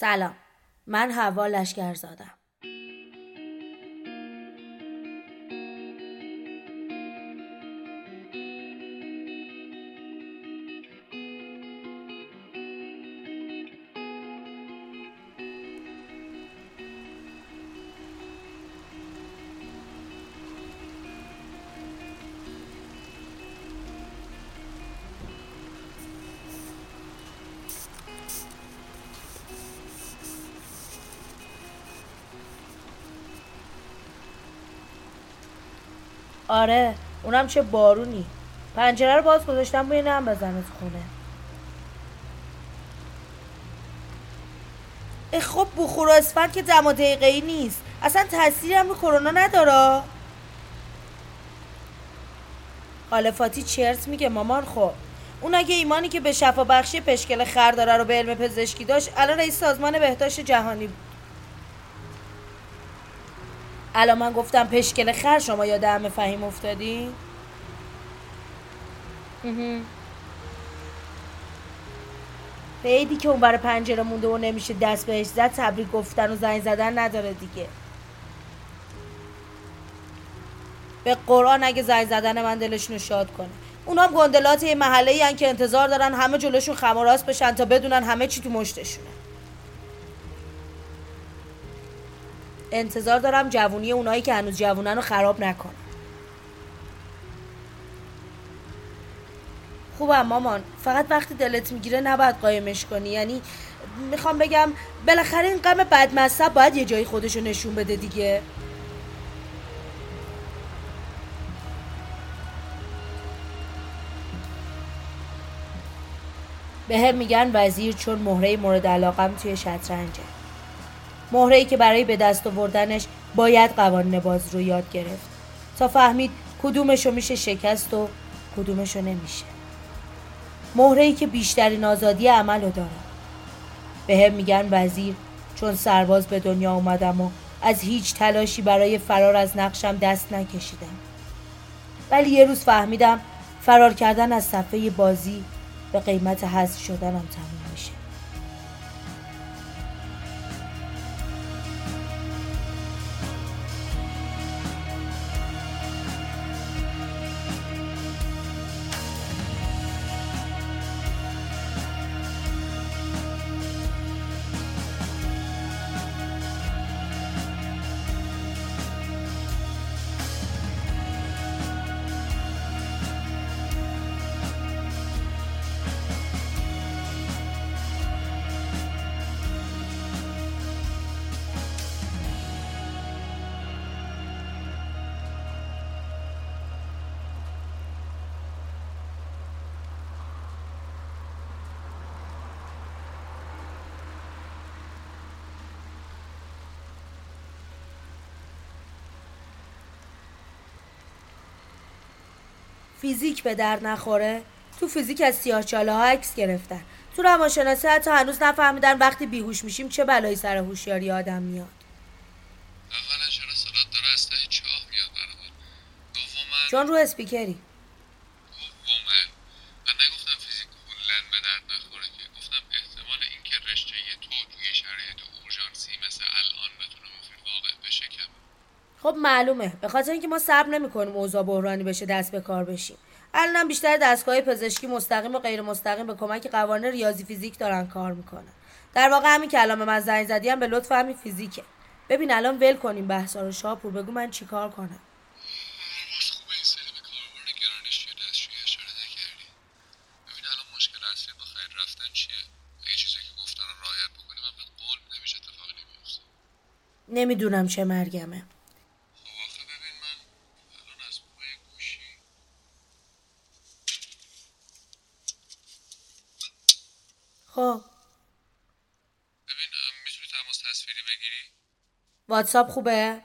سلام. من هوا لشکر آره اونم چه بارونی. پنجره رو باز گذاشتم بوی نم بزنه تو خونه خب بخور و اسفند که دم دقیقه ای نیست. اصلا تاثیری هم به کرونا نداره. خالفاتی چرت میگه مامان خب. اون اگه ایمانی که به شفا بخشی پشکل خر داره رو به علم پزشکی داشت الان رئیس سازمان بهداشت جهانی بود الان من گفتم پشکل خر شما یاد همه فهیم افتادی؟ بیدی که اون بر پنجره مونده و نمیشه دست بهش زد تبریک گفتن و زنگ زدن نداره دیگه. به قرآن اگه زنگ زدن من دلشون شاد کنه. اونا هم گندلات یه محله ای که انتظار دارن همه جلوشون خماراس بشن تا بدونن همه چی تو مشتشونه. انتظار دارم جوونی اونایی که هنوز جوونن رو خراب نکنن. خوبم مامان. فقط وقتی دلت می‌گیره نباید قایمش کنی. یعنی می‌خوام بگم بالاخره این غم بدمصب باید یه جایی خودشو نشون بده دیگه. به هم میگن وزیر چون مهره مورد علاقم توی شطرنجه. مهره که برای به دست آوردنش باید قوانین باز رو یاد گرفت. تا فهمید کدومشو میشه شکست و کدومشو نمیشه. مهره که بیشترین آزادی عمل رو داره. به هم میگن وزیر چون سرباز به دنیا اومدم و از هیچ تلاشی برای فرار از نقشم دست نکشیدم. ولی یه روز فهمیدم فرار کردن از صفحه بازی به قیمت حذف شدنم تموم. فیزیک به در نخوره. تو فیزیک از سیاهچاله ها عکس گرفتن. تو روانشناسی حتی هنوز نفهمیدن وقتی بیهوش میشیم چه بلایی سر هوشیاری آدم میاد. اولا چرا صدات داره از چاه میاد دوما چون رو اسپیکری دوما من نگفتم فیزیک کلا به درد نخوره که گفتم احتمال اینکه رشته تو توی شرایط اورژانسی مثل الان بتونه مفید واقع بشه کم خب معلومه. به خاطر اینکه ما صبر نمی‌کنیم اوضاع بحرانی بشه دست به کار بشیم. الانم بیشتر دستگاه پزشکی مستقیم و غیر مستقیم به کمک قوانین ریاضی فیزیک دارن کار می‌کنن. در واقع همین کلام من زنگ زدی هم به لطف همین فیزیکه. ببین الان ول کنیم بحثا رو. شاپور بگو من چیکار کنم. باز خوبه این سری به کاربرد گرانشی و دستشویی اشاره نکردی ببین الان مشکل اصلی با خرید رفتن چیه اگه چیزی که گفتن رو رعایت بکنی من به قول میدم هیچ اتفاقی نمیفته نمی‌دونم چه مرگمه خب آخه ببین من الان از بوی گوشی خب ببین اه، می‌تونی تماس تصویری بگیری واتساپ خوبه؟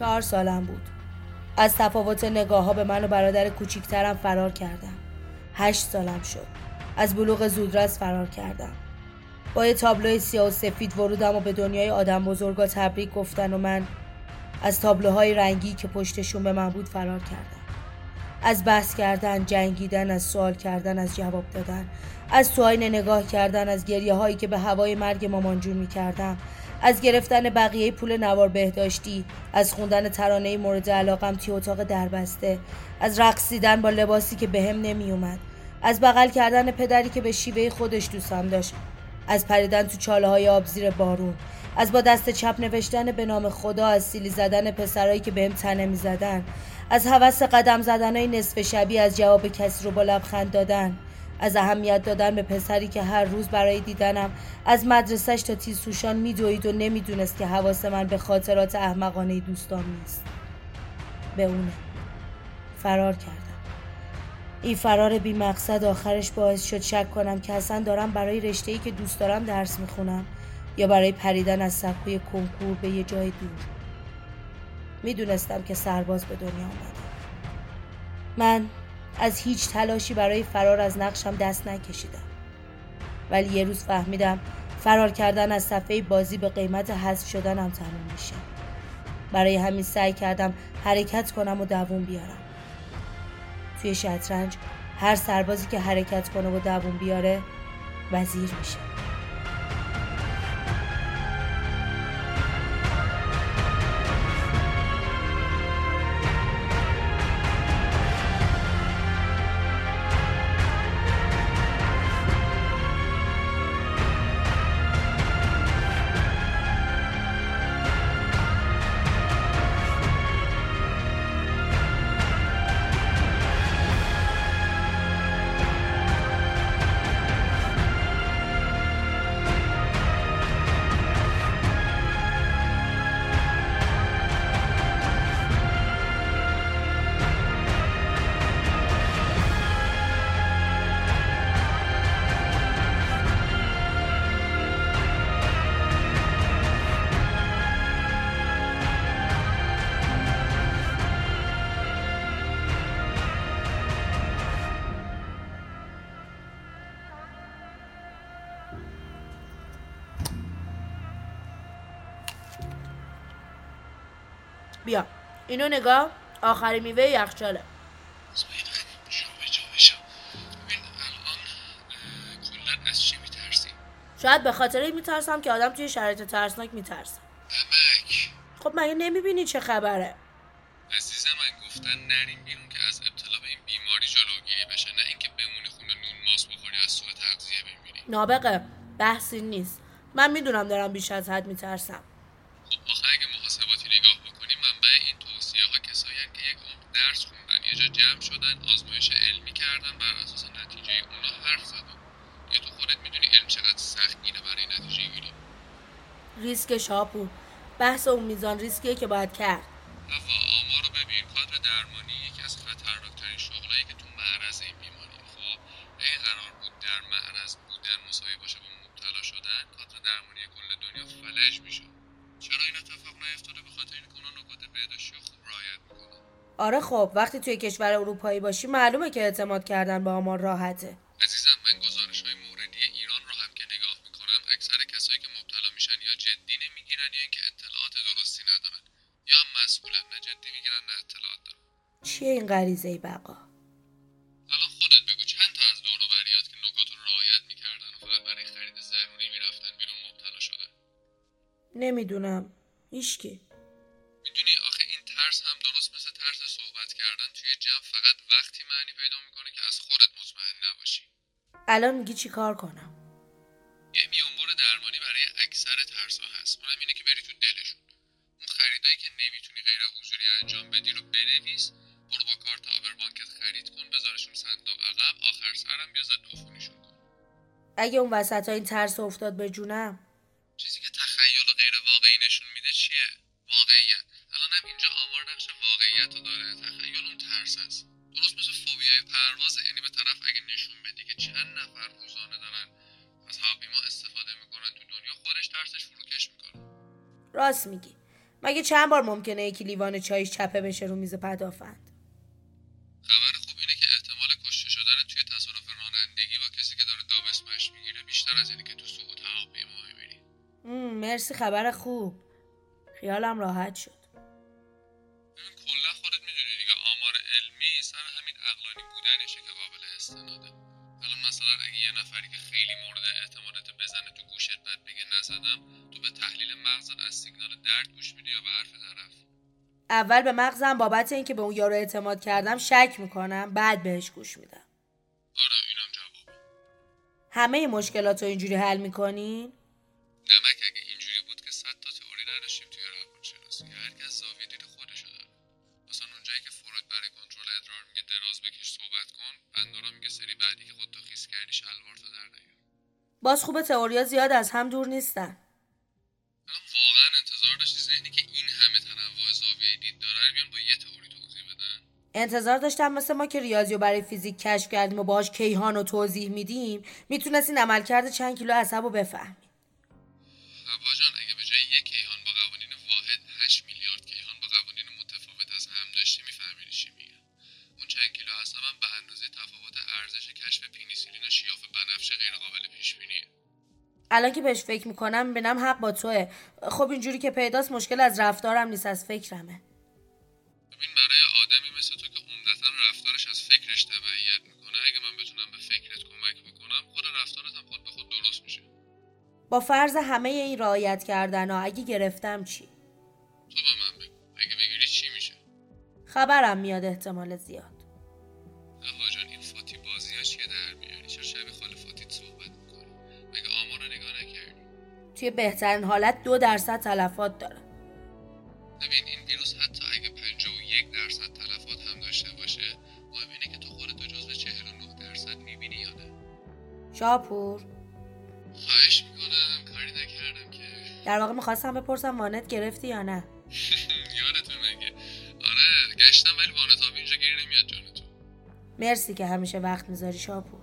چهار سالم بود. از تفاوت نگاه ها به من و برادر کوچیکترم فرار کردم. هشت سالم شد. از بلوغ زودرس فرار کردم. با یه تابلوی سیاه و سفید ورودم و به دنیای آدم بزرگا تبریک گفتن و من از تابلوهای رنگی که پشتشون به من بود فرار کردم. از بحث کردن، جنگیدن، از سوال کردن، از جواب دادن از تو نگاه کردن، از گریه هایی که به هوای مرگ مامان جون می کردم از گرفتن بقیه پول نوار بهداشتی از خوندن ترانه مورد علاقم توی اتاق دربسته از رقصیدن با لباسی که بهم به نمی اومد از بغل کردن پدری که به شیوه خودش دوستم داشت از پریدن تو چاله های آب زیر بارون از با دست چپ نوشتن به نام خدا از سیلی زدن پسرایی که بهم تنه می زدن از حوس قدم زدن های نصف شبی از جواب کسی رو با لبخند دادن. از اهمیت دادن به پسری که هر روز برای دیدنم از مدرسش تا تیزسوشان میدوید و نمی‌دونست که حواس من به خاطرات احمقانه دوستان نیست. به اونه فرار کردم. این فرار بی مقصد آخرش باعث شد شک کنم که اصلا دارم برای رشته‌ای که دوست دارم درس می‌خونم یا برای پریدن از سقوی کنکور به یه جای دور. می‌دونستم که سرباز به دنیا آمده من از هیچ تلاشی برای فرار از نقشم دست نکشیدم. ولی یه روز فهمیدم فرار کردن از صفحه بازی به قیمت حذف شدنم تموم میشه. برای همین سعی کردم حرکت کنم و دووم بیارم. توی شطرنج هر سربازی که حرکت کنه و دووم بیاره وزیر میشه. بیا. اینو نگاه. آخری میوه یخچاله. شاید به خاطر این میترسم که آدم توی شرایط ترسناک میترسه. خب مگه نمی‌بینی چه خبره؟ عزیزم من گفتن نریم بیرون که از ابتلا به این بیماری جلوگیری بشه نه اینکه بمونی خونه نون ماس بخوری از سوء تغذیه بمیری. نابقه بحثی نیست. من می‌دونم دارم بیش از حد میترسم خب آخه اگه محاسباتی نگاه بکنیم منبع این توصیه ها کسایی که یک عمر درس خوندن یه جا جمع شدن آزمایش علمی کردن بر اساس نتیجه اونا حرف زدن. یه تو خودت می‌دونی علم چقدر سختگینه برای نتیجه گیری ریسک شاپور بحث اون میزان ریسکیه که باید کرد وفا آمار رو ببین کادر درمانی یکی از خطرناکترین شغلایی که تو معرض این بیماری خب اگه قرار بود در معرض بودن مساوی باشه با مبتلا شدن کادر درمانی کل دنیا فلج میشه چرا این اتفاق نیفتاده به خاطر اینکه اونا نکات بهداشتی رو خوب رعایت می‌کنن آره خب وقتی توی کشور اروپایی باشی معلومه که اعتماد کردن به آمار راحته. عزیزم من گزارش های موردی ایران رو هم که نگاه می‌کنم اکثر کسایی که مبتلا میشن یا جدی نمی‌گیرن یا اینکه اطلاعات درستی ندارن یا هم مسئولن نه جدی می‌گیرن نه اطلاعات دارن. چیه این غریزه بقا؟ الان خودت بگو چند تا از دور و بریات که نکات رو رعایت می‌کردن و فقط برای خرید ضروری می‌رفتن بیرون مبتلا شدن؟ نمی‌دونم. هیچکی. می‌دونی الان میگی چی کار کنم؟ یه میانبر درمانی برای اکثر ترس ها هست. اونم اینه که بری تو دلشون. اون خریدایی که نمی‌تونی غیر حضوری انجام بدی رو بنویس. برو با کارت آبربانکت خرید کن بذارشون صندوق عقب آخر سرم بیا ضد عفونیشون کن. اگه اون وسط ها این ترس افتاد به جونم. چیزی که تخیل و غیر واقعی نشون میده چیه؟ واقعیت. الان هم اینجا آمار نقش واقعیت رو داره. تخیل اون ترس هست درست مثل فوبیای پرواز یعنی به طرف اگه نشون چند نفر روزانه دارن از هواپیما استفاده می‌کنن. تو دنیا خودش ترسش فروکش می‌کنه. راست میگی. مگه چند بار ممکنه یکی لیوان چایش چپه بشه رو میز پدافند؟ خبر خوب اینه که احتمال کشته شدن توی تصادف رانندگی با کسی که داره داب اسمش می‌گیره بیشتر از اینه که تو سقوط هواپیما می‌بینی. مرسی خبر خوب. خیالم راحت شد. خیلی مورد اعتمادت بزنه تو گوشت بعد بگه نزدم تو به تحلیل مغزت از سیگنال درد گوش میدی یا به حرف طرف؟ اول به مغزم بابت اینکه به اون یارو اعتماد کردم شک می‌کنم بعد بهش گوش میدم. آره اینم جواب همه مشکلات رو اینجوری حل می‌کنین؟ باز خوب تئوریا زیاد از هم دور نیستن. الان واقعا انتظار داشتی ذهنی که این همه تنوع زاویه دید داره بیان با یه تئوری توضیح بدن؟ انتظار داشتم مثل ما که ریاضی رو برای فیزیک کشف کردیم و باهاش کیهان رو توضیح میدیم می‌تونستین عملکرد چند کیلو عصب رو بفهمید حوا جان الان که بهش فکر می‌کنم ببینم حق با توه. خب اینجوری که پیداست مشکل از رفتارم نیست از فکرمه. ببین برای آدمی مثل تو که عمدتا رفتارش از فکرش تبعیت می‌کنه. اگه من بتونم به فکرت کمک بکنم خود رفتارت هم خود به خود درست میشه. با فرض همه این رعایت کردن ها اگه گرفتم چی؟ تو به من بگو. اگه بگیری چی میشه؟ خبرم میاد احتمال زیاد. توی بهترین حالت دو درصد تلفات داره. ببین این ویروس حتی اگه 51 درصد تلفات هم داشته باشه مهم اینه که تو خودتو جزو 49 درصد می‌بینی یا نه. شاپور. خواهش می‌کنم کاری نکردم که. در واقع می‌خواستم بپرسم وانت گرفتی یا نه؟ یادتون مگه؟ آره گشتم ولی وانتابی اینجا گیر نمیاد جان مرسی که همیشه وقت می‌ذاری شاپور.